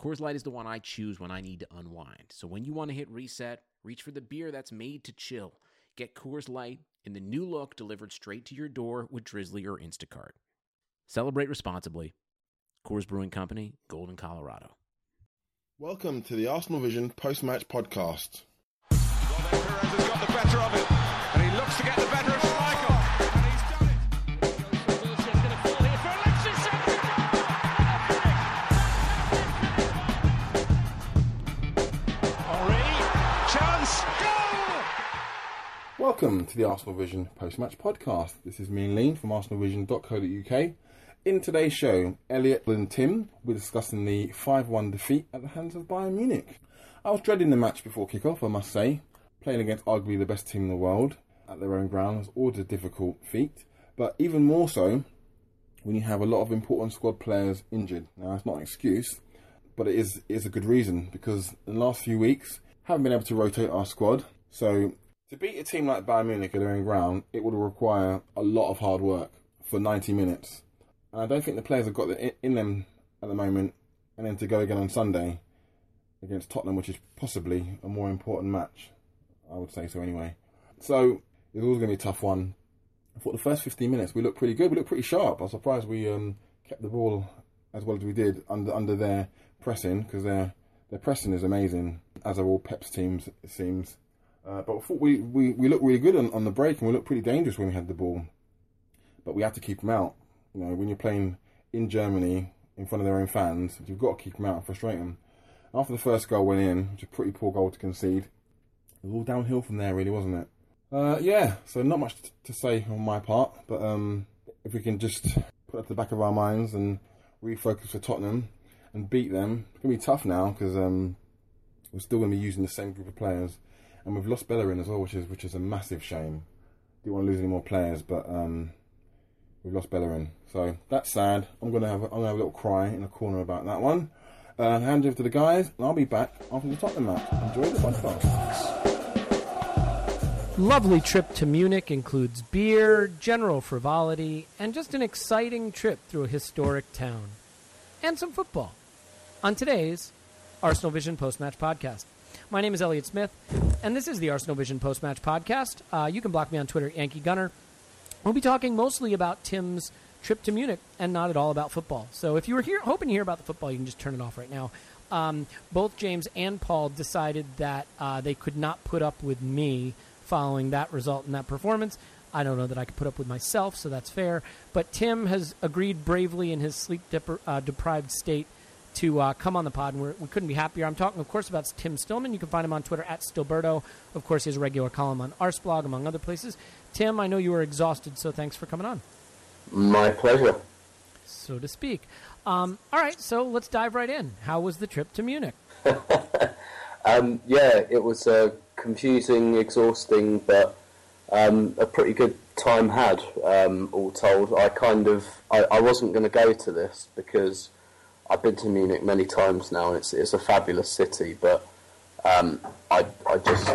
Coors Light is the one I choose when I need to unwind. So when you want to hit reset, reach for the beer that's made to chill. Get Coors Light in the new look delivered straight to your door with Drizzly or Instacart. Celebrate responsibly. Coors Brewing Company, Golden, Colorado. Welcome to the Arsenal Vision post-match podcast. Well, Perez has got the better of it, and he looks to get the better of Welcome to the Arsenal Vision post-match podcast. This is me and Lean from arsenalvision.co.uk. In today's show, Elliot and Tim be discussing the 5-1 defeat at the hands of Bayern Munich. I was dreading the match before kick-off, I must say. Playing against arguably the best team in the world at their own ground was always a difficult feat, but even more so when you have a lot of important squad players injured. Now, that's not an excuse, but it is, it is a good reason because in the last few weeks, haven't been able to rotate our squad. So, to beat a team like Bayern Munich at their own ground, it would require a lot of hard work for 90 minutes. And I don't think the players have got it in them at the moment. And then to go again on Sunday against Tottenham, which is possibly a more important match. I would say so anyway. So, it's always going to be a tough one. I thought the first 15 minutes we looked pretty good. We looked pretty sharp. I was surprised we um, kept the ball as well as we did under under their pressing because their their pressing is amazing, as are all Pep's teams it seems. Uh, but I thought we, we, we looked really good on, on the break and we looked pretty dangerous when we had the ball. But we had to keep them out. You know, when you're playing in Germany in front of their own fans, you've got to keep them out and frustrate them. After the first goal went in, which is a pretty poor goal to concede, it was all downhill from there, really, wasn't it? Uh, yeah, so not much t- to say on my part, but um, if we can just put it at the back of our minds and refocus for Tottenham and beat them, it's going to be tough now because um, we're still going to be using the same group of players. And we've lost Bellerin as well, which is which is a massive shame. Didn't want to lose any more players, but um, we've lost Bellerin, so that's sad. I'm gonna have I'm gonna have a little cry in a corner about that one. Uh, hand over to the guys, and I'll be back after the Tottenham match. Enjoy the podcast. Lovely trip to Munich includes beer, general frivolity, and just an exciting trip through a historic town. And some football. On today's Arsenal Vision Post Match Podcast. My name is Elliot Smith, and this is the Arsenal Vision Post Match Podcast. Uh, you can block me on Twitter, Yankee Gunner. We'll be talking mostly about Tim's trip to Munich and not at all about football. So if you were here hoping to hear about the football, you can just turn it off right now. Um, both James and Paul decided that uh, they could not put up with me following that result and that performance. I don't know that I could put up with myself, so that's fair. But Tim has agreed bravely in his sleep depri- uh, deprived state to uh, come on the pod, and we're, we couldn't be happier. I'm talking, of course, about Tim Stillman. You can find him on Twitter at Stillberto. Of course, he has a regular column on Arsblog, among other places. Tim, I know you were exhausted, so thanks for coming on, My pleasure. so to speak. Um, all right, so let's dive right in. How was the trip to Munich? Um, yeah, it was uh, confusing, exhausting, but um, a pretty good time had. Um, all told, I kind of I, I wasn't going to go to this because I've been to Munich many times now, and it's it's a fabulous city. But um, I I just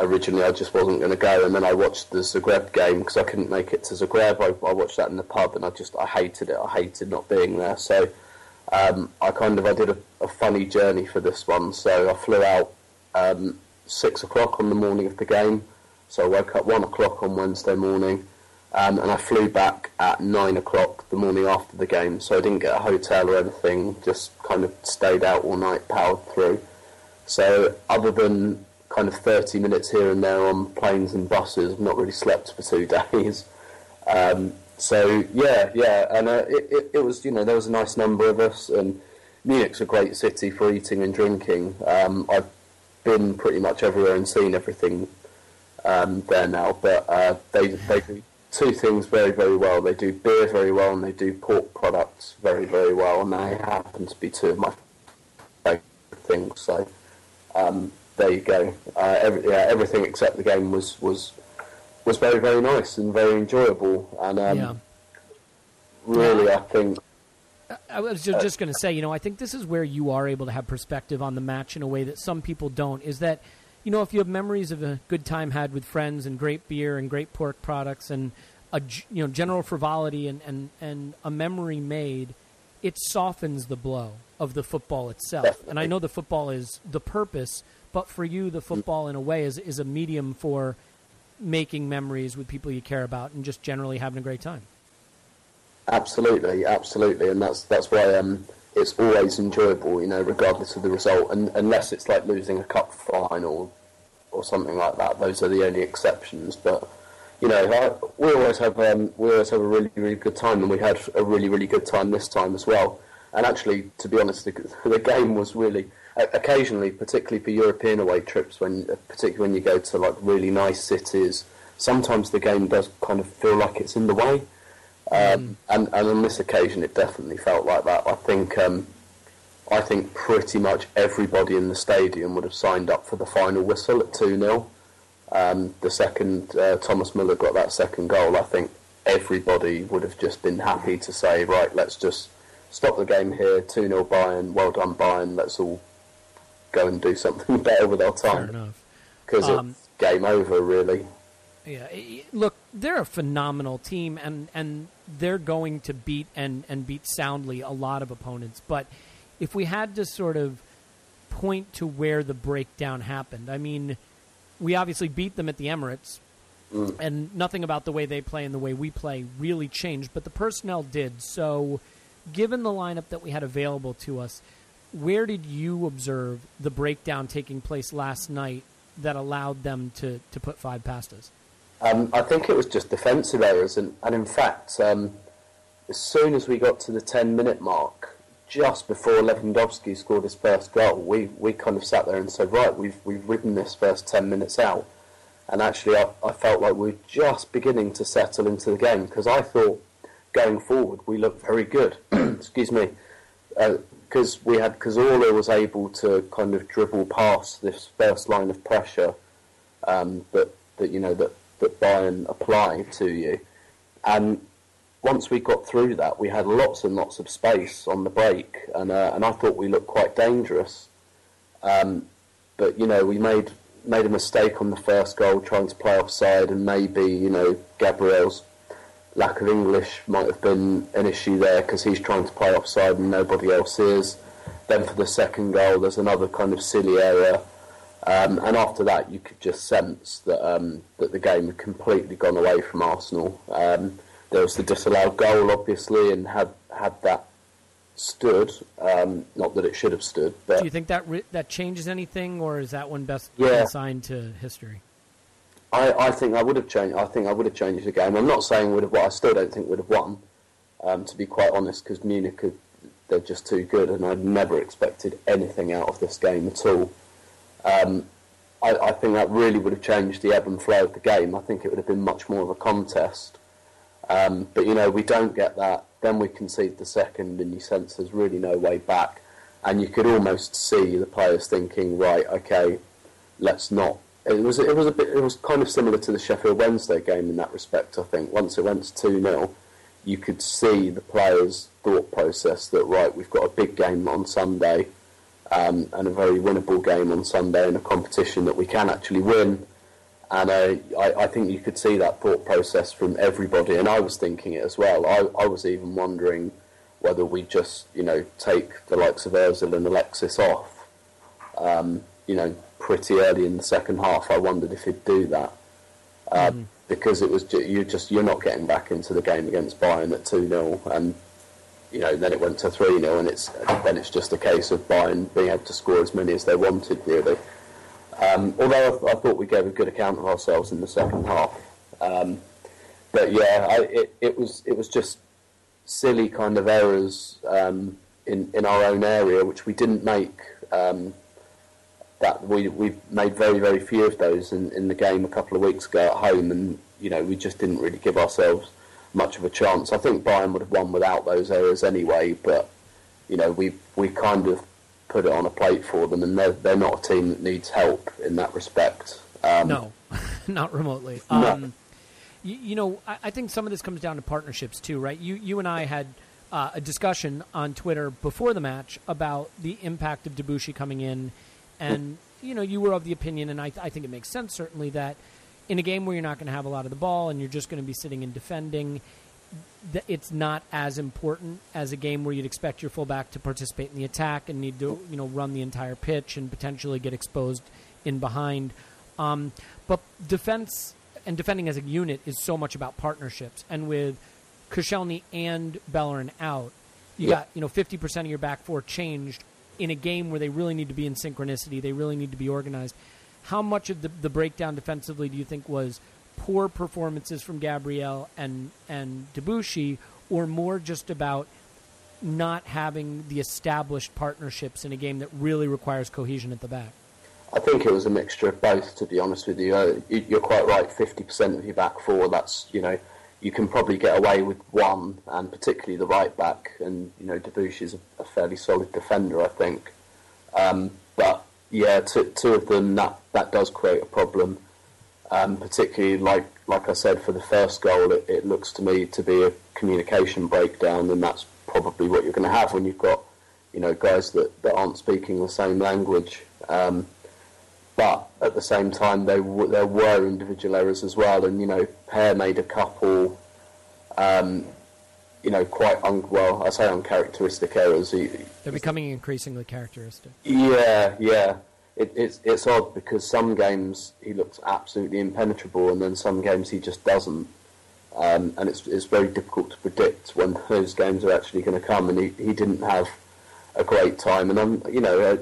originally I just wasn't going to go, and then I watched the Zagreb game because I couldn't make it to Zagreb. I, I, watched that in the pub, and I just I hated it. I hated not being there. So um, I kind of I did a, a, funny journey for this one. So I flew out um, six o'clock on the morning of the game. So I woke up one o'clock on Wednesday morning, um, and I flew back at nine o'clock the morning after the game. So I didn't get a hotel or anything. Just kind of stayed out all night, powered through. So other than kind of 30 minutes here and there on planes and buses. I've not really slept for two days. Um, so yeah, yeah, and uh, it, it, it, was you know there was a nice number of us, and Munich's a great city for eating and drinking. Um, I've been pretty much everywhere and seen everything um, there now, but uh, they they two things very very well. They do beer very well, and they do pork products very very well, and they happen to be two of my favourite things. So. Um, there you go. Uh, every, yeah, everything except the game was was was very very nice and very enjoyable. And um, yeah. really, I think. I was just going to say, you know, I think this is where you are able to have perspective on the match in a way that some people don't. Is that, you know, if you have memories of a good time had with friends and great beer and great pork products and a you know general frivolity and and and a memory made, it softens the blow of the football itself. Definitely. And I know the football is the purpose, but for you, the football in a way is is a medium for making memories with people you care about and just generally having a great time. Absolutely, absolutely, and that's that's why um, it's always enjoyable, you know, regardless of the result, and unless it's like losing a cup final or something like that. Those are the only exceptions, but you know, I, we always have um, we always have a really really good time, and we had a really really good time this time as well. And actually, to be honest, the, the game was really occasionally, particularly for European away trips, when particularly when you go to like really nice cities, sometimes the game does kind of feel like it's in the way. Um, mm. and, and on this occasion, it definitely felt like that. I think um, I think pretty much everybody in the stadium would have signed up for the final whistle at two 0 um, The second uh, Thomas Muller got that second goal, I think everybody would have just been happy to say, right, let's just stop the game here. Two 0 Bayern. Well done, Bayern. Let's all go and do something better with our time. Fair enough. Because um, it's game over, really. Yeah, look, they're a phenomenal team, and, and they're going to beat and, and beat soundly a lot of opponents. But if we had to sort of point to where the breakdown happened, I mean, we obviously beat them at the Emirates, mm. and nothing about the way they play and the way we play really changed, but the personnel did. So, given the lineup that we had available to us, where did you observe the breakdown taking place last night that allowed them to, to put five past us? Um, I think it was just defensive errors, and, and in fact, um, as soon as we got to the 10 minute mark, just before Lewandowski scored his first goal, we, we kind of sat there and said, right, we've, we've ridden this first 10 minutes out. And actually, I, I felt like we were just beginning to settle into the game because I thought going forward we looked very good. Excuse me. Uh, because we had Cazorla was able to kind of dribble past this first line of pressure um, that that you know that that Bayern apply to you, and once we got through that, we had lots and lots of space on the break, and uh, and I thought we looked quite dangerous. Um, but you know, we made made a mistake on the first goal, trying to play offside, and maybe you know Gabriel's lack of English might have been an issue there because he's trying to play offside and nobody else is. Then for the second goal, there's another kind of silly error. Um, and after that, you could just sense that um, that the game had completely gone away from Arsenal. Um, there was the disallowed goal, obviously, and had had that stood, um, not that it should have stood. But do you think that re- that changes anything, or is that one best yeah. assigned to history? I, I think I would have changed. I think I would have changed the game. I'm not saying would have won. I still don't think would have won. Um, to be quite honest, because Munich are, they're just too good, and I never expected anything out of this game at all. Um, I, I, think that really would have changed the ebb and flow of the game. I think it would have been much more of a contest. Um, but you know, we don't get that. Then we concede the second, and you sense there's really no way back. And you could almost see the players thinking, right, okay, let's not it was it was a bit it was kind of similar to the Sheffield Wednesday game in that respect. I think once it went to two 0 you could see the players' thought process that right, we've got a big game on Sunday, um, and a very winnable game on Sunday in a competition that we can actually win. And uh, I, I think you could see that thought process from everybody, and I was thinking it as well. I, I was even wondering whether we just, you know, take the likes of Ozil and Alexis off, um, you know, pretty early in the second half. I wondered if he'd do that uh, Mm-hmm. because it was you just you're not getting back into the game against Bayern at two 0 and you know then it went to three 0 and it's then it's just a case of Bayern being able to score as many as they wanted really. Um, although I, I thought we gave a good account of ourselves in the second half, um, but yeah, I, it, it was it was just silly kind of errors um, in in our own area which we didn't make. Um, that we we've made very very few of those in, in the game a couple of weeks ago at home, and you know we just didn't really give ourselves much of a chance. I think Bayern would have won without those errors anyway, but you know we we kind of put it on a plate for them, and they're they're not a team that needs help in that respect. Um, No, not remotely. No. Um, you, you know, I, I think some of this comes down to partnerships too, right? You you and I had uh, a discussion on Twitter before the match about the impact of Debuchy coming in, and you know, you were of the opinion, and I, I think it makes sense certainly that in a game where you're not going to have a lot of the ball and you're just going to be sitting and defending. It's not as important as a game where you'd expect your fullback to participate in the attack and need to, you know, run the entire pitch and potentially get exposed in behind. Um, but defense and defending as a unit is so much about partnerships. And with Koscielny and Bellerin out, you Yeah. got you know fifty percent of your back four changed in a game where they really need to be in synchronicity. They really need to be organized. How much of the, the breakdown defensively do you think was poor performances from Gabriel and and Debuchy, or more just about not having the established partnerships in a game that really requires cohesion at the back? I think it was a mixture of both. To be honest with you, uh, you- you're quite right. Fifty percent of your back four. That's you know, you can probably get away with one, and particularly the right back. And you know, Debuchy is a, a fairly solid defender, I think. Um, but yeah, two, two of them that that does create a problem. Um, particularly like like I said for the first goal, it, it looks to me to be a communication breakdown, and that's probably what you're going to have when you've got you know guys that, that aren't speaking the same language. Um, but at the same time, there w- there were individual errors as well, and you know, Per made a couple, um, you know, quite un- well. I say uncharacteristic errors. They're becoming increasingly characteristic. yeah, yeah. It, it's it's odd because some games he looks absolutely impenetrable, and then some games he just doesn't. Um, and it's it's very difficult to predict when those games are actually going to come. And he, he didn't have a great time. And I'm you know, uh,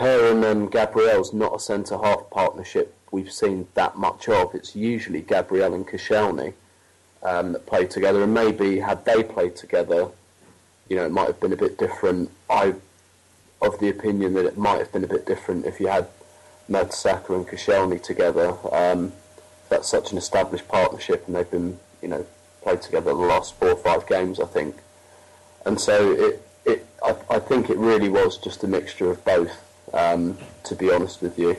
and Gabriel's not a centre half partnership we've seen that much of. It's usually Gabriel and Koscielny um, that play together, and maybe had they played together, you know, it might have been a bit different. I of the opinion that it might have been a bit different if you had Mertesacker and Koscielny together. Um, that's such an established partnership, and they've been, you know, played together the last four or five games, I think. And so it, it, I, I think it really was just a mixture of both. Um, to be honest with you,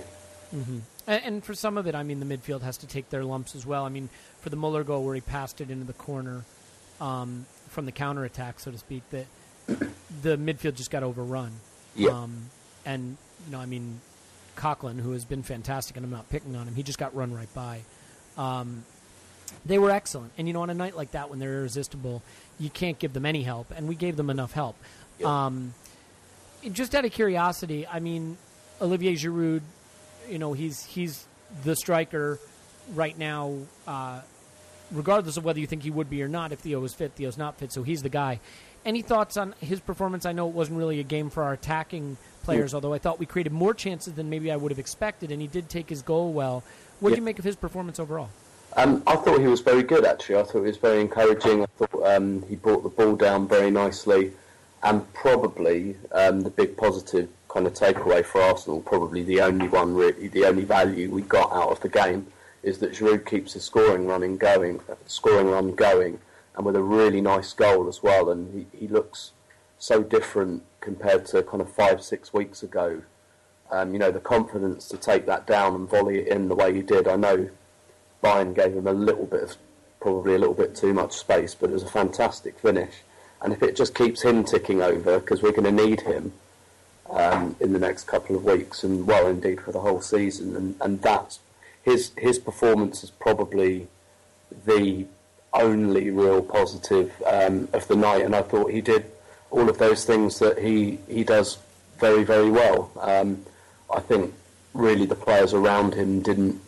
And, and for some of it, I mean, the midfield has to take their lumps as well. I mean, for the Muller goal where he passed it into the corner um, from the counter attack, so to speak, that the midfield just got overrun. Yeah. Um, and you know, I mean, Coquelin, who has been fantastic, and I'm not picking on him, he just got run right by. Um, they were excellent, and you know, on a night like that when they're irresistible, you can't give them any help, and we gave them enough help. Um, just out of curiosity, I mean, Olivier Giroud, you know, he's he's the striker right now, uh, regardless of whether you think he would be or not. If Theo is fit, Theo's not fit, so he's the guy. Any thoughts on his performance? I know it wasn't really a game for our attacking players, although I thought we created more chances than maybe I would have expected, and he did take his goal well. What Yeah. you make of his performance overall? Um, I thought he was very good, actually. I thought he was very encouraging. I thought um, he brought the ball down very nicely, and probably um, the big positive kind of takeaway for Arsenal, probably the only one, really, the only value we got out of the game, is that Giroud keeps his scoring running going, scoring run going, and with a really nice goal as well. And he, he looks so different compared to kind of five, six weeks ago. Um, you know, the confidence to take that down and volley it in the way he did. I know Bayern gave him a little bit of, probably a little bit too much space, but it was a fantastic finish. And if it just keeps him ticking over, because we're going to need him um, in the next couple of weeks, and well, indeed for the whole season, and, and that's his his performance is probably the only real positive um, of the night, and I thought he did all of those things that he he does very very well. Um, I think really the players around him didn't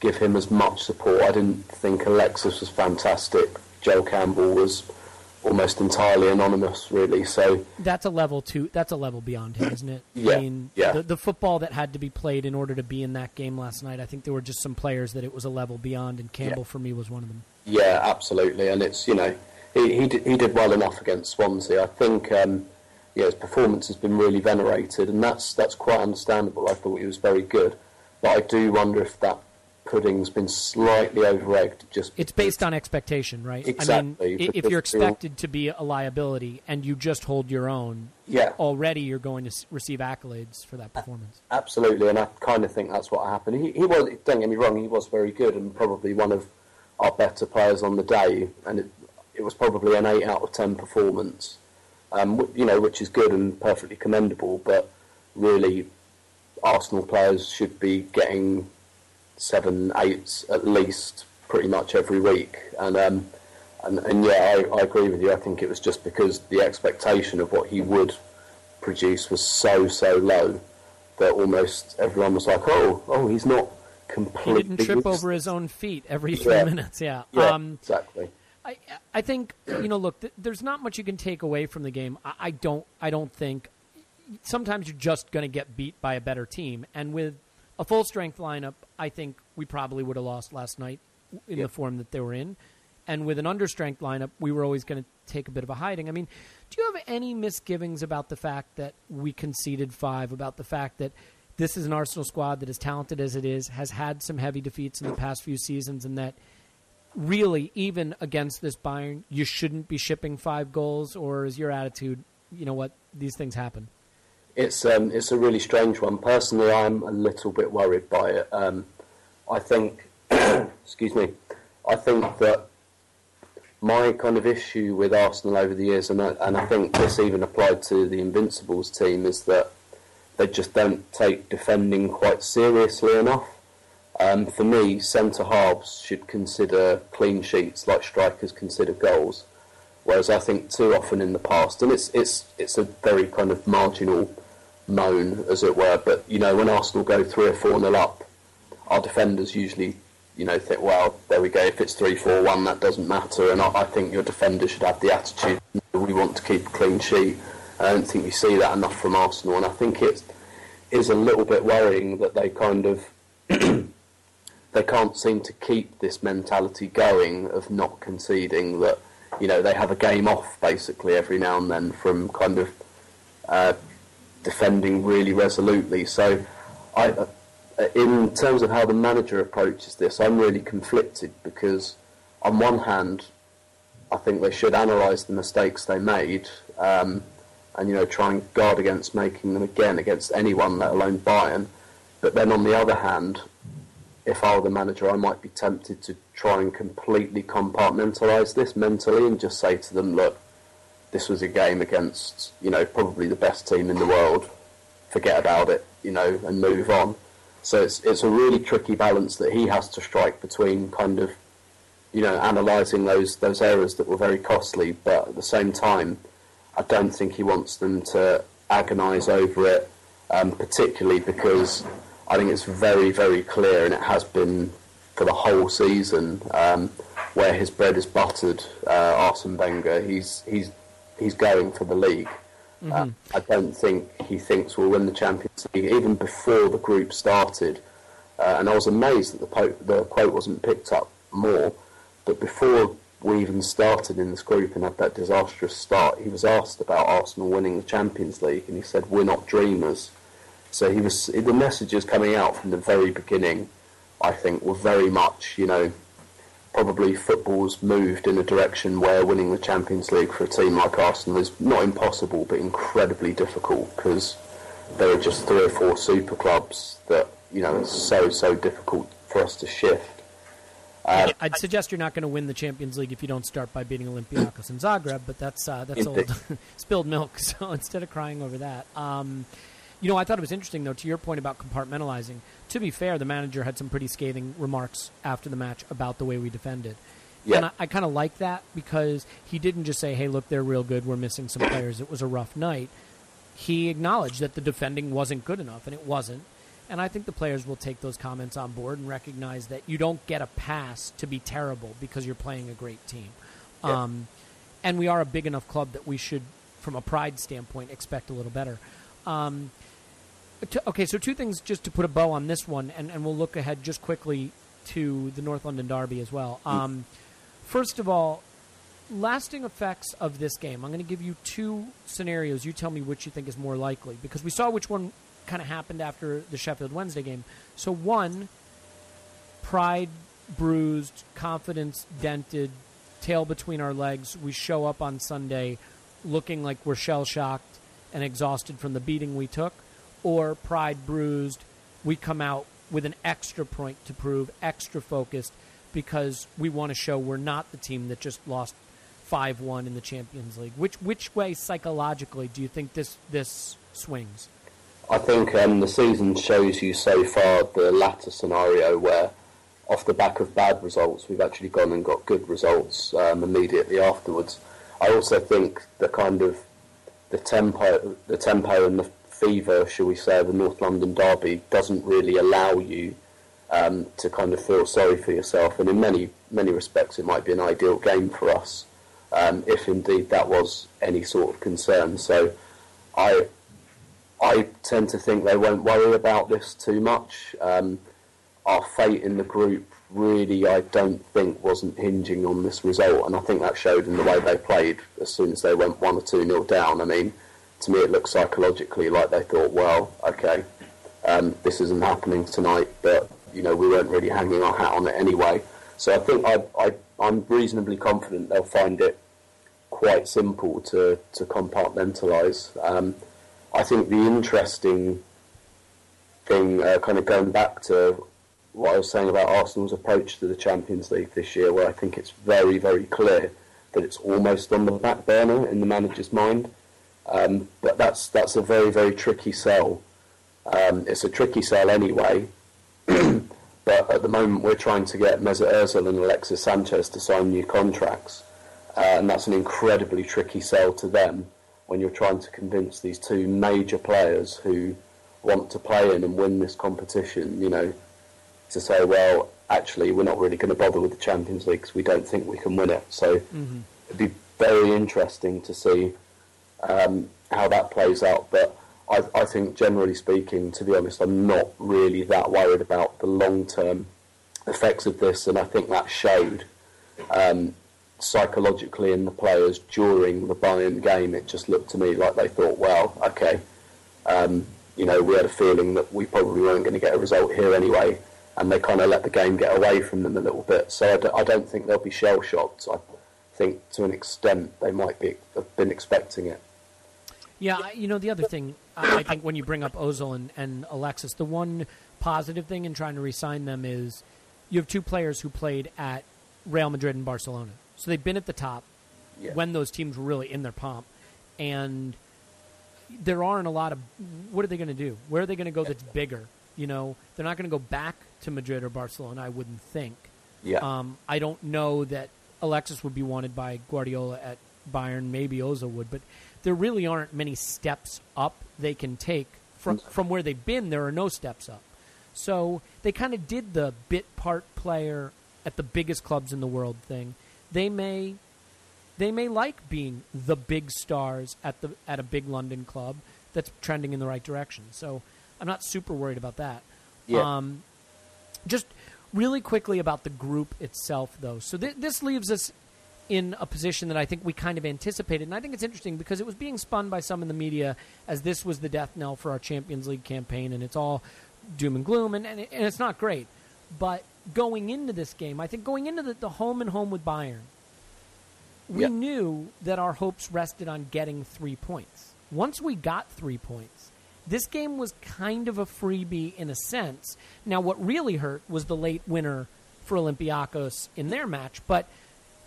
give him as much support. I didn't think Alexis was fantastic. Joel Campbell was almost entirely anonymous, really. So that's a level two. That's a level beyond him, isn't it? Yeah, I mean, yeah. The, the football that had to be played in order to be in that game last night. I think there were just some players that it was a level beyond, and Campbell Yeah. for me was one of them. Yeah, absolutely, and it's you know he he did, he did well enough against Swansea. I think um, yeah his performance has been really venerated, and that's that's quite understandable. I thought he was very good, but I do wonder if that pudding's been slightly over-egged. Just It's based on expectation, right? Exactly, I mean, if you're expected to be a liability and you just hold your own, yeah already you're going to receive accolades for that performance. Absolutely, and I kind of think that's what happened. He, he was, don't get me wrong, he was very good and probably one of our better players on the day, and it, it was probably an 8 out of 10 performance, um, you know, which is good and perfectly commendable, but really Arsenal players should be getting seven, eights at least pretty much every week. And um, and, and yeah, I, I agree with you. I think it was just because the expectation of what he would produce was so so low that almost everyone was like, oh, oh, he's not completely. He didn't trip useless." over his own feet every three Yeah. minutes. Yeah. Yeah, Um, exactly. I I think you know. Look, th- there's not much you can take away from the game. I, I don't. I don't think. Sometimes you're just going to get beat by a better team, and with a full strength lineup, I think we probably would have lost last night in Yeah. the form that they were in. And with an understrength lineup, we were always going to take a bit of a hiding. I mean, do you have any misgivings about the fact that we conceded five? About the fact that this is an Arsenal squad that, as talented as it is, has had some heavy defeats in the past few seasons, and that really, even against this Bayern, you shouldn't be shipping five goals, or is your attitude, you know what, these things happen? It's um, it's a really strange one. Personally, I'm a little bit worried by it. Um, I think, excuse me, I think that my kind of issue with Arsenal over the years, and I, and I think this even applied to the Invincibles team, is that they just don't take defending quite seriously enough. Um, for me, centre halves should consider clean sheets like strikers consider goals. Whereas I think too often in the past, and it's it's it's a very kind of marginal moan, as it were. But you know, when Arsenal go three or four nil up, our defenders usually, you know, think, well, there we go. If it's three four one, that doesn't matter. And I, I think your defenders should have the attitude we want to keep a clean sheet. I don't think you see that enough from Arsenal, and I think it is a little bit worrying that they kind of they can't seem to keep this mentality going of not conceding that you know they have a game off basically every now and then from kind of uh, defending really resolutely. So I uh, in terms of how the manager approaches this I'm really conflicted because on one hand I think they should analyse the mistakes they made um, and you know try and guard against making them again against anyone let alone Bayern. But then on the other hand if I were the manager, I might be tempted to try and completely compartmentalise this mentally and just say to them, look, this was a game against, you know, probably the best team in the world. Forget about it, you know, and move on. So it's it's a really tricky balance that he has to strike between kind of, you know, analysing those those errors that were very costly, but at the same time, I don't think he wants them to agonise over it, um, particularly because I think it's very, very clear, and it has been for the whole season, um, where his bread is buttered. Uh, Arsene Wenger, he's he's he's going for the league. Uh, I don't think he thinks we'll win the Champions League even before the group started. Uh, and I was amazed that the, po- the quote wasn't picked up more. But before we even started in this group and had that disastrous start, he was asked about Arsenal winning the Champions League, and he said, "We're not dreamers." So he was the messages coming out from the very beginning. I think were very much, you know, probably football's moved in a direction where winning the Champions League for a team like Arsenal is not impossible, but incredibly difficult because there are just three or four super clubs that you know it's so so difficult for us to shift. Uh, I'd suggest you're not going to win the Champions League if you don't start by beating Olympiacos in Zagreb, but that's uh, that's old spilled milk. So instead of crying over that, um, you know, I thought it was interesting though. To your point about compartmentalizing. To be fair, the manager had some pretty scathing remarks after the match about the way we defended. Yeah. And I, I kind of like that because he didn't just say, "Hey, look, they're real good. We're missing some players. It was a rough night." He acknowledged that the defending wasn't good enough, and it wasn't. And I think the players will take those comments on board and recognize that you don't get a pass to be terrible because you're playing a great team. Yeah. Um, and we are a big enough club that we should, from a pride standpoint, expect a little better. Um, okay, so two things just to put a bow on this one, and, and we'll look ahead just quickly to the North London Derby as well. Um, first of all, lasting effects of this game. I'm going to give you two scenarios. You tell me which you think is more likely, because we saw which one kind of happened after the Sheffield Wednesday game. So, one, pride bruised, confidence dented, tail between our legs. We show up on Sunday looking like we're shell shocked and exhausted from the beating we took, or pride bruised, we come out with an extra point to prove, extra focused, because we want to show we're not the team that just lost five one in the Champions League. Which which way psychologically do you think this this swings? I think um, the season shows you so far the latter scenario where, off the back of bad results, we've actually gone and got good results um, immediately afterwards. I also think the kind of the tempo, the tempo and the fever, shall we say, of the North London derby doesn't really allow you um, to kind of feel sorry for yourself. And in many many respects, it might be an ideal game for us, um, if indeed that was any sort of concern. So, I I tend to think they won't worry about this too much. Um, our fate in the group really, I don't think, wasn't hinging on this result, and I think that showed in the way they played as soon as they went one or two nil down. I mean, to me, it looked psychologically like they thought, well, okay, um, this isn't happening tonight, but you know, we weren't really hanging our hat on it anyway. So I think I, I, I'm reasonably confident they'll find it quite simple to to compartmentalise. Um, I think the interesting thing, uh, kind of going back to what I was saying about Arsenal's approach to the Champions League this year, where I think it's very, very clear that it's almost on the back burner in the manager's mind. Um, but that's that's a very, very tricky sell. Um, it's a tricky sell anyway. but at the moment, we're trying to get Mesut Ozil and Alexis Sanchez to sign new contracts, uh, and that's an incredibly tricky sell to them when you're trying to convince these two major players who want to play in and win this competition, you know, to say, well, actually, we're not really going to bother with the Champions League because we don't think we can win it. So it'd be very interesting to see um, how that plays out. But I, I think, generally speaking, to be honest, I'm not really that worried about the long term effects of this, and I think that showed. Um, psychologically in the players during the Bayern game, it just looked to me like they thought, well, okay, um, you know, we had a feeling that we probably weren't going to get a result here anyway, and they kind of let the game get away from them a little bit. So I don't, I don't think they'll be shell shocked. I think to an extent they might be have been expecting it. Yeah, I- you know the other thing I I think when you bring up Ozil and, and Alexis, the one positive thing in trying to re-sign them is you have two players who played at Real Madrid and Barcelona, so they've been at the top Yeah. when those teams were really in their pomp, and there aren't a lot of what are they going to do? Where are they going to go that's bigger? You know, they're not going to go back to Madrid or Barcelona. I wouldn't think. Yeah. Um, I don't know that Alexis would be wanted by Guardiola at Bayern. Maybe Ozil would, but there really aren't many steps up they can take from from where they've been. There are no steps up, so they kind of did the bit part player at the biggest clubs in the world thing. They may they may like being the big stars at the at a big London club that's trending in the right direction. So I'm not super worried about that. Yeah. Um, just really quickly about the group itself, though. So th- this leaves us in a position that I think we kind of anticipated, and I think it's interesting because it was being spun by some in the media as this was the death knell for our Champions League campaign, and it's all doom and gloom, and, and, it, and it's not great. But going into this game, I think going into the, the home and home with Bayern, we Yeah. knew that our hopes rested on getting three points. Once we got three points, this game was kind of a freebie in a sense. Now, what really hurt was the late winner for Olympiacos in their match, but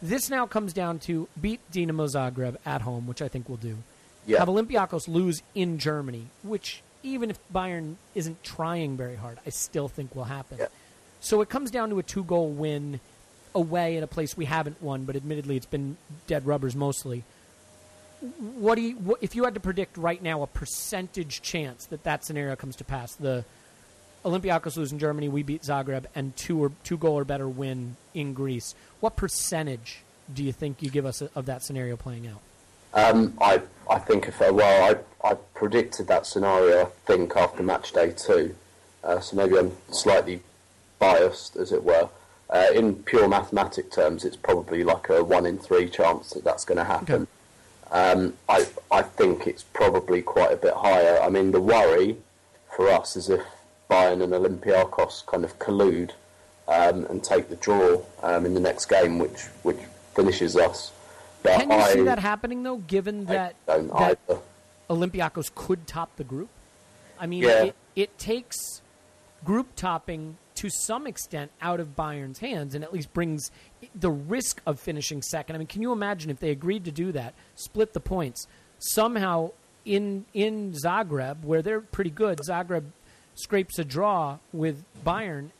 this now comes down to beat Dinamo Zagreb at home, which I think we'll do. Yeah. Have Olympiacos lose in Germany, which even if Bayern isn't trying very hard, I still think will happen. Yeah. So it comes down to a two goal win away at a place we haven't won, but admittedly it's been dead rubbers mostly. What do you, what, if you had to predict right now a percentage chance that that scenario comes to pass? The Olympiacos lose in Germany, we beat Zagreb, and two or two goal or better win in Greece. What percentage do you think you give us of that scenario playing out? Um, I I think if well I I predicted that scenario I think after match day two, uh, so maybe I'm slightly biased as it were. Uh, in pure mathematic terms, it's probably like a one in three chance that that's going to happen. Okay. Um, I I think it's probably quite a bit higher. I mean, the worry for us is if Bayern and Olympiacos kind of collude um, and take the draw um, in the next game, which which finishes us. But Can you I, see that happening though, given that that either. Olympiacos could top the group? I mean, Yeah. it, it takes group topping to some extent out of Bayern's hands and at least brings the risk of finishing second. I mean, can you imagine if they agreed to do that, split the points, somehow in in Zagreb, where they're pretty good, Zagreb scrapes a draw with Bayern,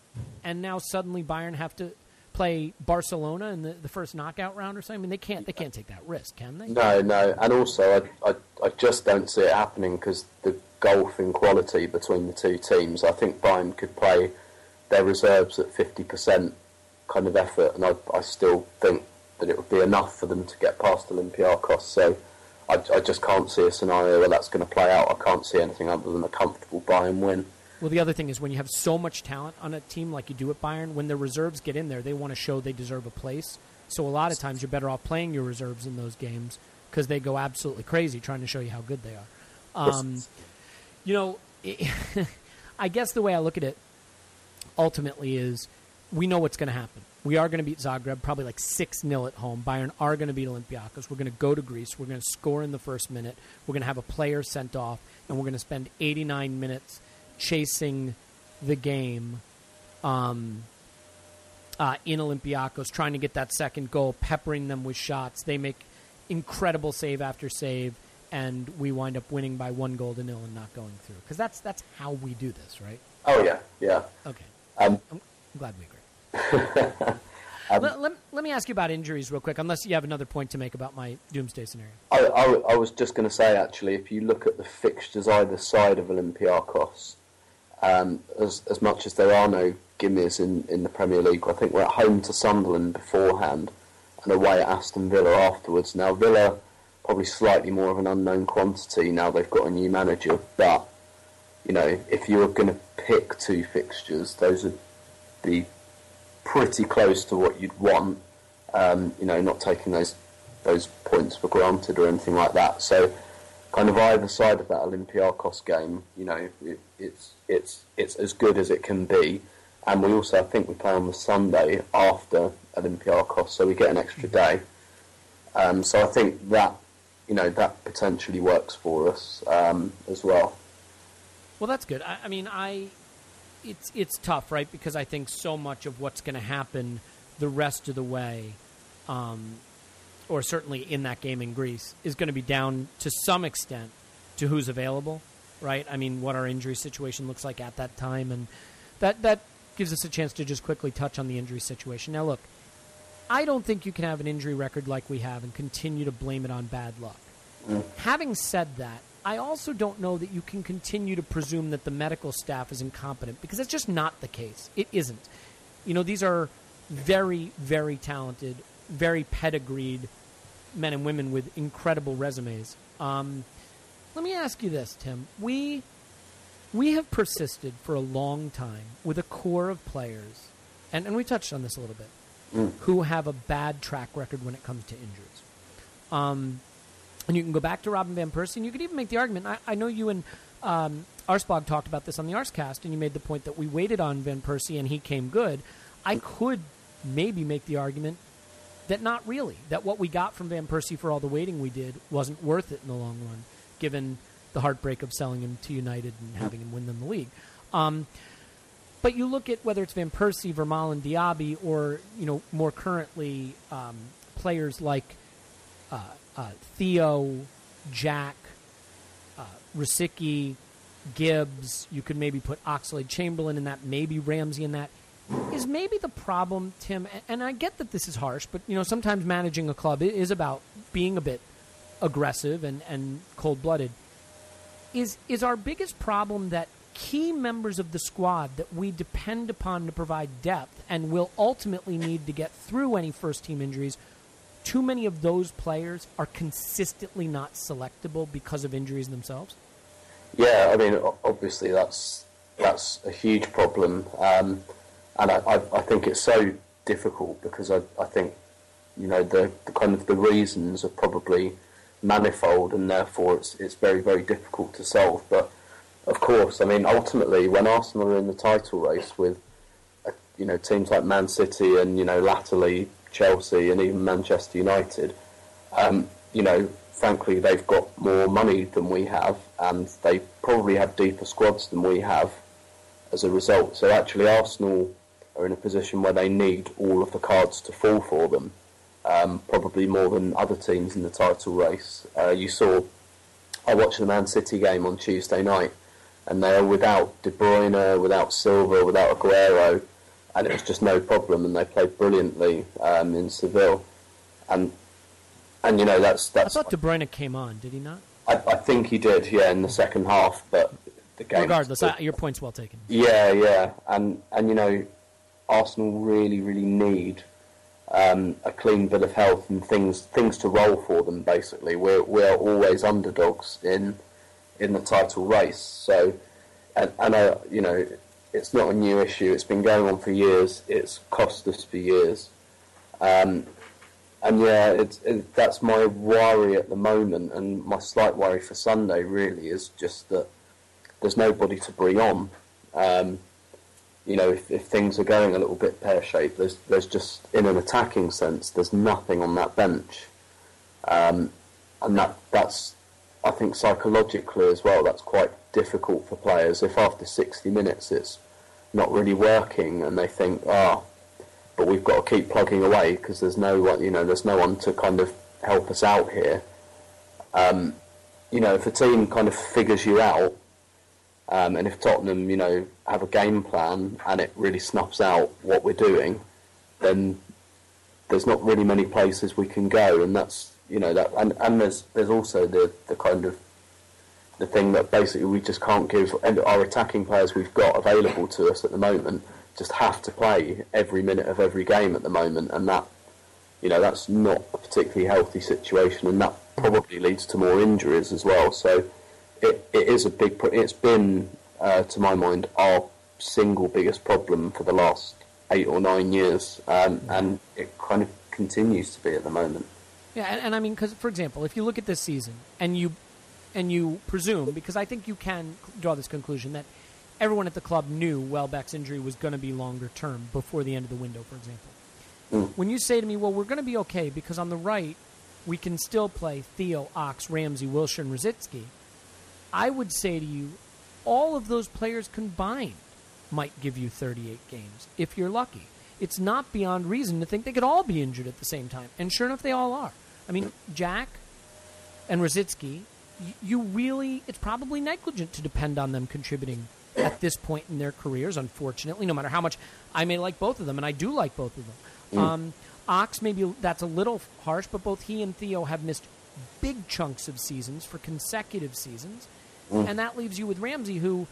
and now suddenly Bayern have to play Barcelona in the, the first knockout round or something? I mean, they can't they can't take that risk, can they? No, no, and also I, I, I just don't see it happening because the gulf in quality between the two teams. I think Bayern could play their reserves at fifty percent kind of effort, and I, I still think that it would be enough for them to get past Olympiacos. So I, I just can't see a scenario where that's going to play out. I can't see anything other than a comfortable Bayern win. Well, the other thing is when you have so much talent on a team like you do at Bayern, when the reserves get in there, they want to show they deserve a place. So a lot of times you're better off playing your reserves in those games because they go absolutely crazy trying to show you how good they are. Um, you know, I guess the way I look at it ultimately is we know what's going to happen. We are going to beat Zagreb, probably like 6 0 at home. Bayern are going to beat Olympiacos. We're going to go to Greece. We're going to score in the first minute. We're going to have a player sent off, and we're going to spend 89 minutes chasing the game um, uh, in Olympiacos, trying to get that second goal, peppering them with shots. They make incredible save after save, and we wind up winning by one goal to nil and not going through. Because that's, that's how we do this, right? Oh yeah, yeah. Okay. Um, I'm, glad we agree. let, let, let me ask you about injuries real quick, unless you have another point to make about my doomsday scenario. I, I, I was just going to say, actually, if you look at the fixtures either side of Olympiacos, um, as, as much as there are no gimmies in, in the Premier League, I think we're at home to Sunderland beforehand and away at Aston Villa afterwards. Now, Villa, probably slightly more of an unknown quantity now they've got a new manager, but, you know, if you were going to pick two fixtures, those would be pretty close to what you'd want. Um, you know, not taking those those points for granted or anything like that. So, kind of either side of that Olympiacos game, you know, it, it's it's it's as good as it can be. And we also, I think, we play on the Sunday after Olympiacos, so we get an extra day. Um, so I think that you know that potentially works for us um, as well. Well, that's good. I, I mean, I it's it's tough, right? Because I think so much of what's going to happen the rest of the way, um, or certainly in that game in Greece, is going to be down to some extent to who's available, right? I mean, what our injury situation looks like at that time, and that that gives us a chance to just quickly touch on the injury situation. Now, look, I don't think you can have an injury record like we have and continue to blame it on bad luck. Having said that, I also don't know that you can continue to presume that the medical staff is incompetent because that's just not the case. It isn't. You know, these are very, very talented, very pedigreed men and women with incredible resumes. Um, let me ask you this, Tim. We we have persisted for a long time with a core of players, and, and we touched on this a little bit, who have a bad track record when it comes to injuries. Um, and you can go back to Robin Van Persie, and you could even make the argument. I, I know you and um, Arsblog talked about this on the Arscast, and you made the point that we waited on Van Persie and he came good. I could maybe make the argument that not really. That what we got from Van Persie for all the waiting we did wasn't worth it in the long run, given the heartbreak of selling him to United and having him win them the league. Um, but you look at whether it's Van Persie, Vermaelen, Diaby, or you know more currently um, players like uh, uh, Theo, Jack, uh, Gibbs. You could maybe put Oxlade Chamberlain in that, maybe Ramsey in that. Is maybe the problem, Tim? And I get that this is harsh, but you know sometimes managing a club is about being a bit aggressive and, and cold blooded. Is is our biggest problem that key members of the squad that we depend upon to provide depth and will ultimately need to get through any first team injuries? Too many of those players are consistently not selectable because of injuries themselves. Yeah, I mean, obviously that's that's a huge problem, um, and I, I, I, think it's so difficult because I, I think you know the, the kind of the reasons are probably manifold, and therefore it's it's very very difficult to solve. But of course, I mean, ultimately, when Arsenal are in the title race with uh, you know teams like Man City and you know latterly Chelsea and even Manchester United, um, you know frankly, they've got more money than we have, and they probably have deeper squads than we have as a result. So actually, Arsenal are in a position where they need all of the cards to fall for them, um, probably more than other teams in the title race. Uh, you saw, I watched the Man City game on Tuesday night, and they are without De Bruyne, without Silva, without Aguero, and it was just no problem, and they played brilliantly um, in Seville. And and you know that's that's. I thought De Bruyne came on, did he not? I, I think he did, yeah, in the second half. But the game. Regardless, I, your point's well taken. Yeah, yeah, and and you know, Arsenal really, really need um, a clean bill of health and things things to roll for them. Basically, we're we're always underdogs in in the title race. So, and, and uh, you know, it's not a new issue. It's been going on for years. It's cost us for years. Um, and yeah, it's, it, that's my worry at the moment, and my slight worry for Sunday really is just that there's nobody to bring on. Um, you know, if, if things are going a little bit pear shaped, there's there's just in an attacking sense, there's nothing on that bench, um, and that that's I think psychologically as well, that's quite difficult for players. If after 60 minutes it's not really working, and they think, ah. Oh, but we've got to keep plugging away because there's no one, you know, there's no one to kind of help us out here. Um, you know, if a team kind of figures you out, um, and if Tottenham, you know, have a game plan and it really snuffs out what we're doing, then there's not really many places we can go, and that's you know that, and, and there's there's also the the kind of the thing that basically we just can't give our attacking players we've got available to us at the moment just have to play every minute of every game at the moment, and that you know that's not a particularly healthy situation, and that probably leads to more injuries as well. So it, it is a big. It's been, uh, to my mind, our single biggest problem for the last eight or nine years, um, and it kind of continues to be at the moment. Yeah, and, and I mean, because for example, if you look at this season and you and you presume, because I think you can draw this conclusion that everyone at the club knew Welbeck's injury was going to be longer term before the end of the window, for example. Mm. When you say to me, well, we're going to be okay because on the right, we can still play Theo, Ox, Ramsey, Wilshere, and Rosicky, I would say to you, all of those players combined might give you 38 games if you're lucky. It's not beyond reason to think they could all be injured at the same time. And sure enough, they all are. I mean, Jack and Rosicky, you really, it's probably negligent to depend on them contributing at this point in their careers, unfortunately, no matter how much I may like both of them, and I do like both of them. Mm. Um, Ox, maybe that's a little harsh, but both he and Theo have missed big chunks of seasons for consecutive seasons. Mm. And that leaves you with Ramsey, who,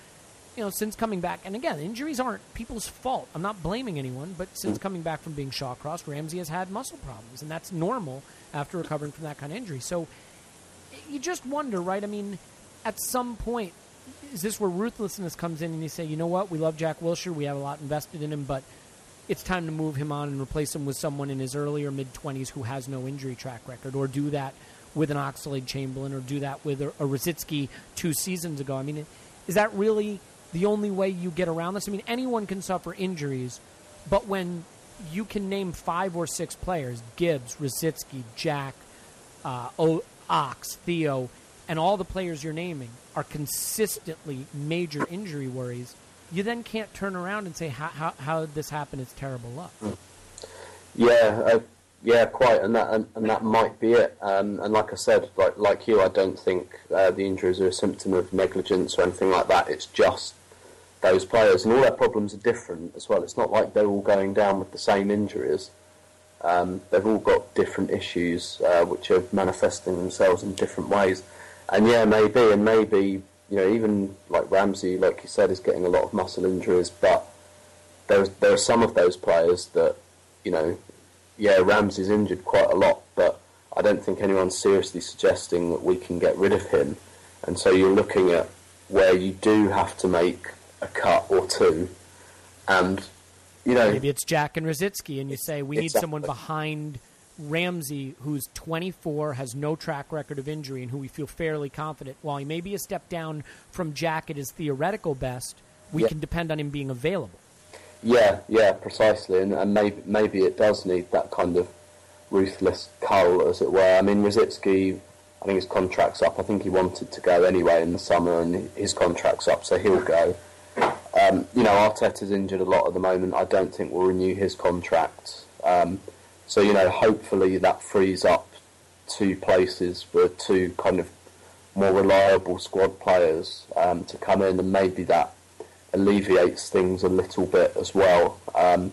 you know, since coming back, and again, injuries aren't people's fault. I'm not blaming anyone, but since mm. coming back from being Shawcrossed, Ramsey has had muscle problems, and that's normal after recovering from that kind of injury. So you just wonder, right? I mean, at some point, is this where ruthlessness comes in and you say, you know what, we love Jack Wilshere, we have a lot invested in him, but it's time to move him on and replace him with someone in his earlier mid 20s who has no injury track record, or do that with an Oxlade Chamberlain, or do that with a, a Rosicky two seasons ago. I mean, is that really the only way you get around this? I mean, anyone can suffer injuries, but when you can name five or six players Gibbs, Rosicky, Jack, uh, o- Ox, Theo, and all the players you're naming are consistently major injury worries, you then can't turn around and say, how, how, how did this happen? It's terrible luck. Yeah, uh, Yeah, quite, and that and, and that might be it. Um, and like I said, like like you, I don't think uh, the injuries are a symptom of negligence or anything like that. It's just those players, and all their problems are different as well. It's not like they're all going down with the same injuries. Um, they've all got different issues uh, which are manifesting themselves in different ways. And yeah, maybe, and maybe you know, even like Ramsey, like you said, is getting a lot of muscle injuries, but there's there are some of those players that you know yeah, Ramsey's injured quite a lot, but I don't think anyone's seriously suggesting that we can get rid of him. And so you're looking at where you do have to make a cut or two, and you know maybe it's Jack and Rosicky, and you say we need someone behind Ramsey who's 24, has no track record of injury, and who we feel fairly confident. While he may be a step down from Jack at his theoretical best, we Yeah. can depend on him being available. Yeah, yeah, precisely, and, and maybe maybe it does need that kind of ruthless cull, as it were. I mean, Rosicky, I think his contract's up. I think he wanted to go anyway in the summer, and his contract's up, so he'll go. Um, you know, Arteta's injured a lot at the moment. I don't think we'll renew his contract. Um, so you know, hopefully that frees up two places for two kind of more reliable squad players um, to come in, and maybe that alleviates things a little bit as well. Um,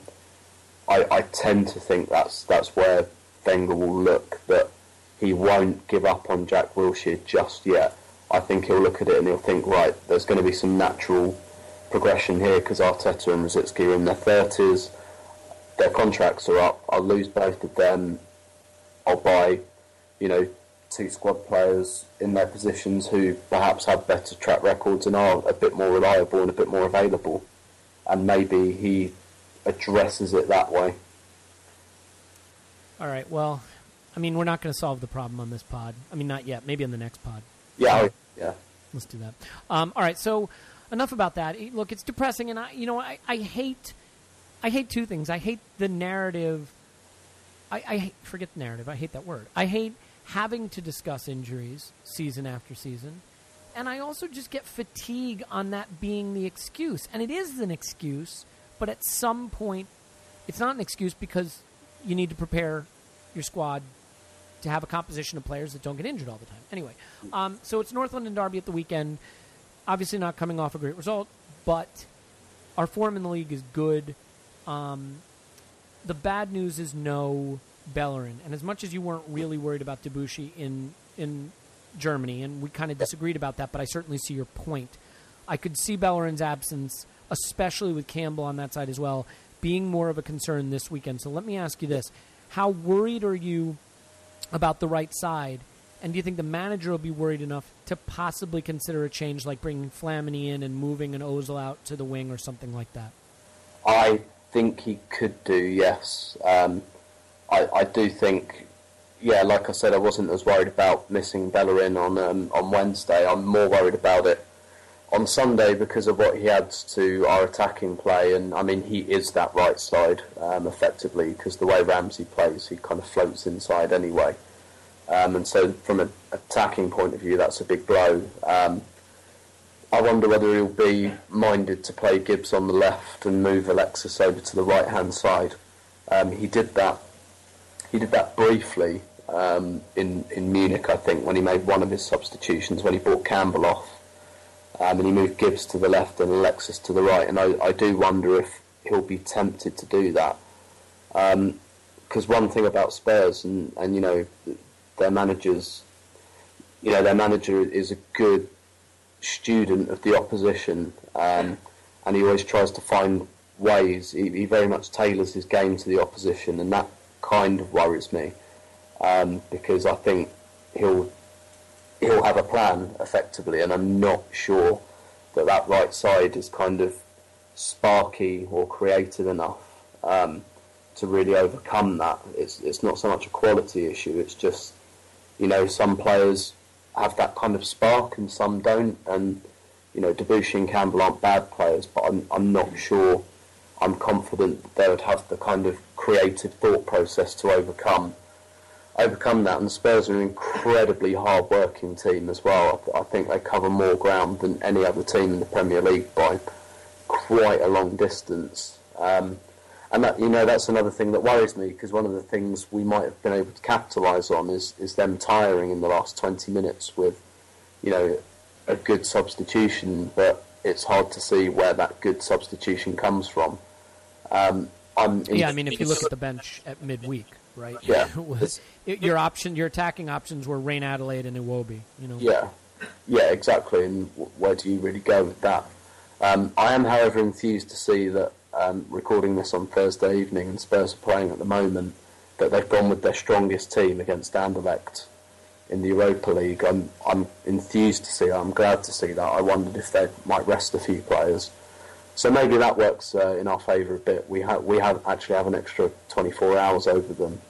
I, I tend to think that's that's where Wenger will look that he won't give up on Jack Wilshere just yet. I think he'll look at it and he'll think, right, there's going to be some natural progression here because Arteta and Rosicky are in their thirties. Their contracts are up. I'll lose both of them. I'll buy, you know, two squad players in their positions who perhaps have better track records and are a bit more reliable and a bit more available. And maybe he addresses it that way. All right. Well, I mean, we're not going to solve the problem on this pod. I mean, not yet. Maybe on the next pod. Yeah, I- yeah. Let's do that. Um, all right. So enough about that. Look, it's depressing, and I, you know, I, I hate, I hate two things. I hate the narrative. I, I hate- forget the narrative. I hate that word. I hate having to discuss injuries season after season, and I also just get fatigue on that being the excuse. And it is an excuse, but at some point, it's not an excuse because you need to prepare your squad to have a composition of players that don't get injured all the time. Anyway, um, so it's North London Derby at the weekend. Obviously, not coming off a great result, but our form in the league is good. Um, the bad news is no Bellerin, and as much as you weren't really worried about Debuchy in in Germany, and we kind of disagreed about that, but I certainly see your point. I could see Bellerin's absence, especially with Campbell on that side as well, being more of a concern this weekend. So let me ask you this: How worried are you about the right side? And do you think the manager will be worried enough to possibly consider a change like bringing Flamini in and moving an Ozil out to the wing or something like that? I think he could do, yes. Um, I, I do think, yeah, like I said, I wasn't as worried about missing Bellerin on um, on Wednesday. I'm more worried about it on Sunday because of what he adds to our attacking play. And I mean, he is that right side um, effectively because the way Ramsey plays, he kind of floats inside anyway. Um, and so, from an attacking point of view, that's a big blow. Um, I wonder whether he'll be minded to play Gibbs on the left and move Alexis over to the right hand side. Um, he did that. He did that briefly um, in in Munich, I think, when he made one of his substitutions when he brought Campbell off, um, and he moved Gibbs to the left and Alexis to the right. And I, I do wonder if he'll be tempted to do that. Because one thing about Spurs and and you know their managers, you know their manager is a good student of the opposition, um, and he always tries to find ways. He, he very much tailors his game to the opposition, and that kind of worries me um, because I think he'll he'll have a plan effectively, and I'm not sure that that right side is kind of sparky or creative enough um, to really overcome that. It's it's not so much a quality issue. It's just you know some players have that kind of spark and some don't. And you know, Debuchy and Campbell aren't bad players, but I'm I'm not sure. I'm confident they would have the kind of creative thought process to overcome overcome that. And Spurs are an incredibly hard-working team as well. I, think they cover more ground than any other team in the Premier League by quite a long distance. Um, and that you know that's another thing that worries me because one of the things we might have been able to capitalise on is is them tiring in the last twenty minutes with, you know, a good substitution, but it's hard to see where that good substitution comes from. Um, I'm yeah, I mean, if you look at the bench at midweek, right? Yeah. It was, your option, your attacking options were Reine-Adelaide and Iwobi. You know. Yeah, yeah, exactly. And where do you really go with that? Um, I am, however, enthused to see that um, recording this on Thursday evening and Spurs are playing at the moment, that they've gone with their strongest team against Anderlecht in the Europa League. I'm, I'm enthused to see that. I'm glad to see that. I wondered if they might rest a few players. So maybe that works uh, in our favour a bit. We have we have actually have an extra 24 hours over them,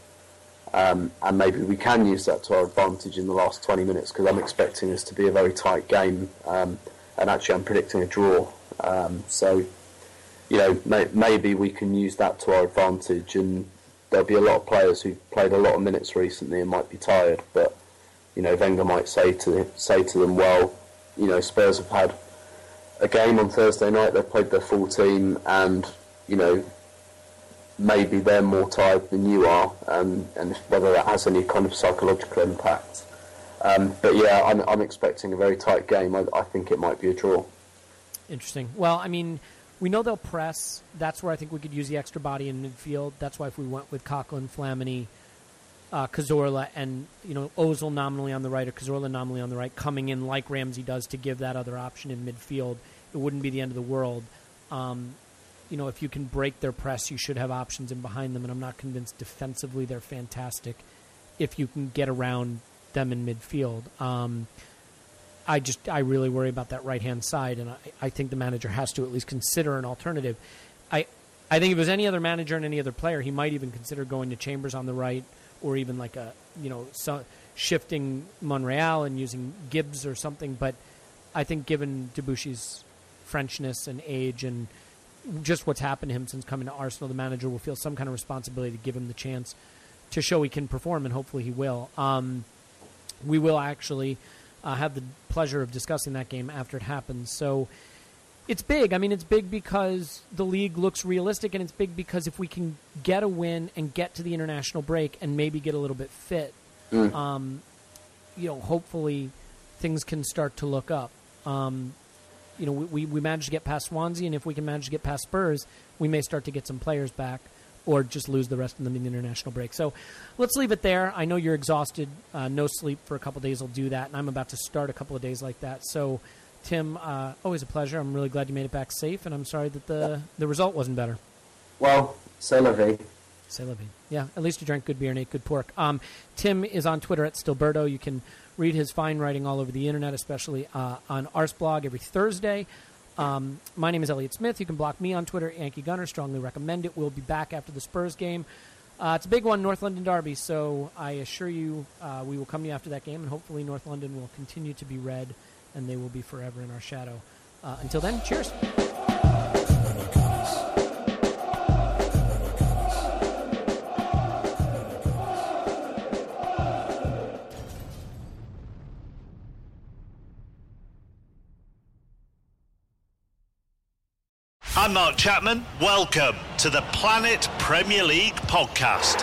um, and maybe we can use that to our advantage in the last 20 minutes because I'm expecting this to be a very tight game, um, and actually I'm predicting a draw. Um, so you know, may, maybe we can use that to our advantage. And there'll be a lot of players who've played a lot of minutes recently and might be tired. But you know, Wenger might say to say to them, well, you know, Spurs have had a game on Thursday night. They've played their full team, and you know, maybe they're more tired than you are, um, and whether that has any kind of psychological impact. Um, but yeah, I'm, I'm expecting a very tight game. I, I think it might be a draw. Interesting. Well, I mean, we know they'll press. That's where I think we could use the extra body in midfield. That's why if we went with Coquelin, Flamini, uh, and you know Ozil nominally on the right or Cazorla nominally on the right, coming in like Ramsey does to give that other option in midfield, it wouldn't be the end of the world. Um, you know, if you can break their press, you should have options in behind them. And I'm not convinced defensively they're fantastic if you can get around them in midfield. Um, I just I really worry about that right hand side, and I, I think the manager has to at least consider an alternative. I I think if it was any other manager and any other player, he might even consider going to Chambers on the right, or even like a you know so, shifting Monreal and using Gibbs or something. But I think given Debuchy's Frenchness and age and just what's happened to him since coming to Arsenal, the manager will feel some kind of responsibility to give him the chance to show he can perform, and hopefully he will. Um, we will actually uh, have the pleasure of discussing that game after it happens. So it's big. I mean, it's big because the league looks realistic, and it's big because if we can get a win and get to the international break and maybe get a little bit fit, mm. um, you know, hopefully things can start to look up. Um, you know, we, we managed to get past Swansea, and if we can manage to get past Spurs, we may start to get some players back or just lose the rest of them in the international break. So let's leave it there. I know you're exhausted. Uh, no sleep for a couple days will do that, and I'm about to start a couple of days like that. So, Tim, uh, always a pleasure. I'm really glad you made it back safe, and I'm sorry that the the result wasn't better. Well, c'est la vie. C'est la vie. Yeah, at least you drank good beer and ate good pork. Um, Tim is on Twitter at Stillberto. You can read his fine writing all over the internet, especially uh, on Arseblog every Thursday. Um, my name is Elliot Smith. You can block me on Twitter, Yankee Gunner. Strongly recommend it. We'll be back after the Spurs game. Uh, it's a big one, North London Derby, so I assure you uh, we will come to you after that game, and hopefully North London will continue to be red, and they will be forever in our shadow. Uh, until then, cheers. I'm Mark Chapman. Welcome to the Planet Premier League podcast.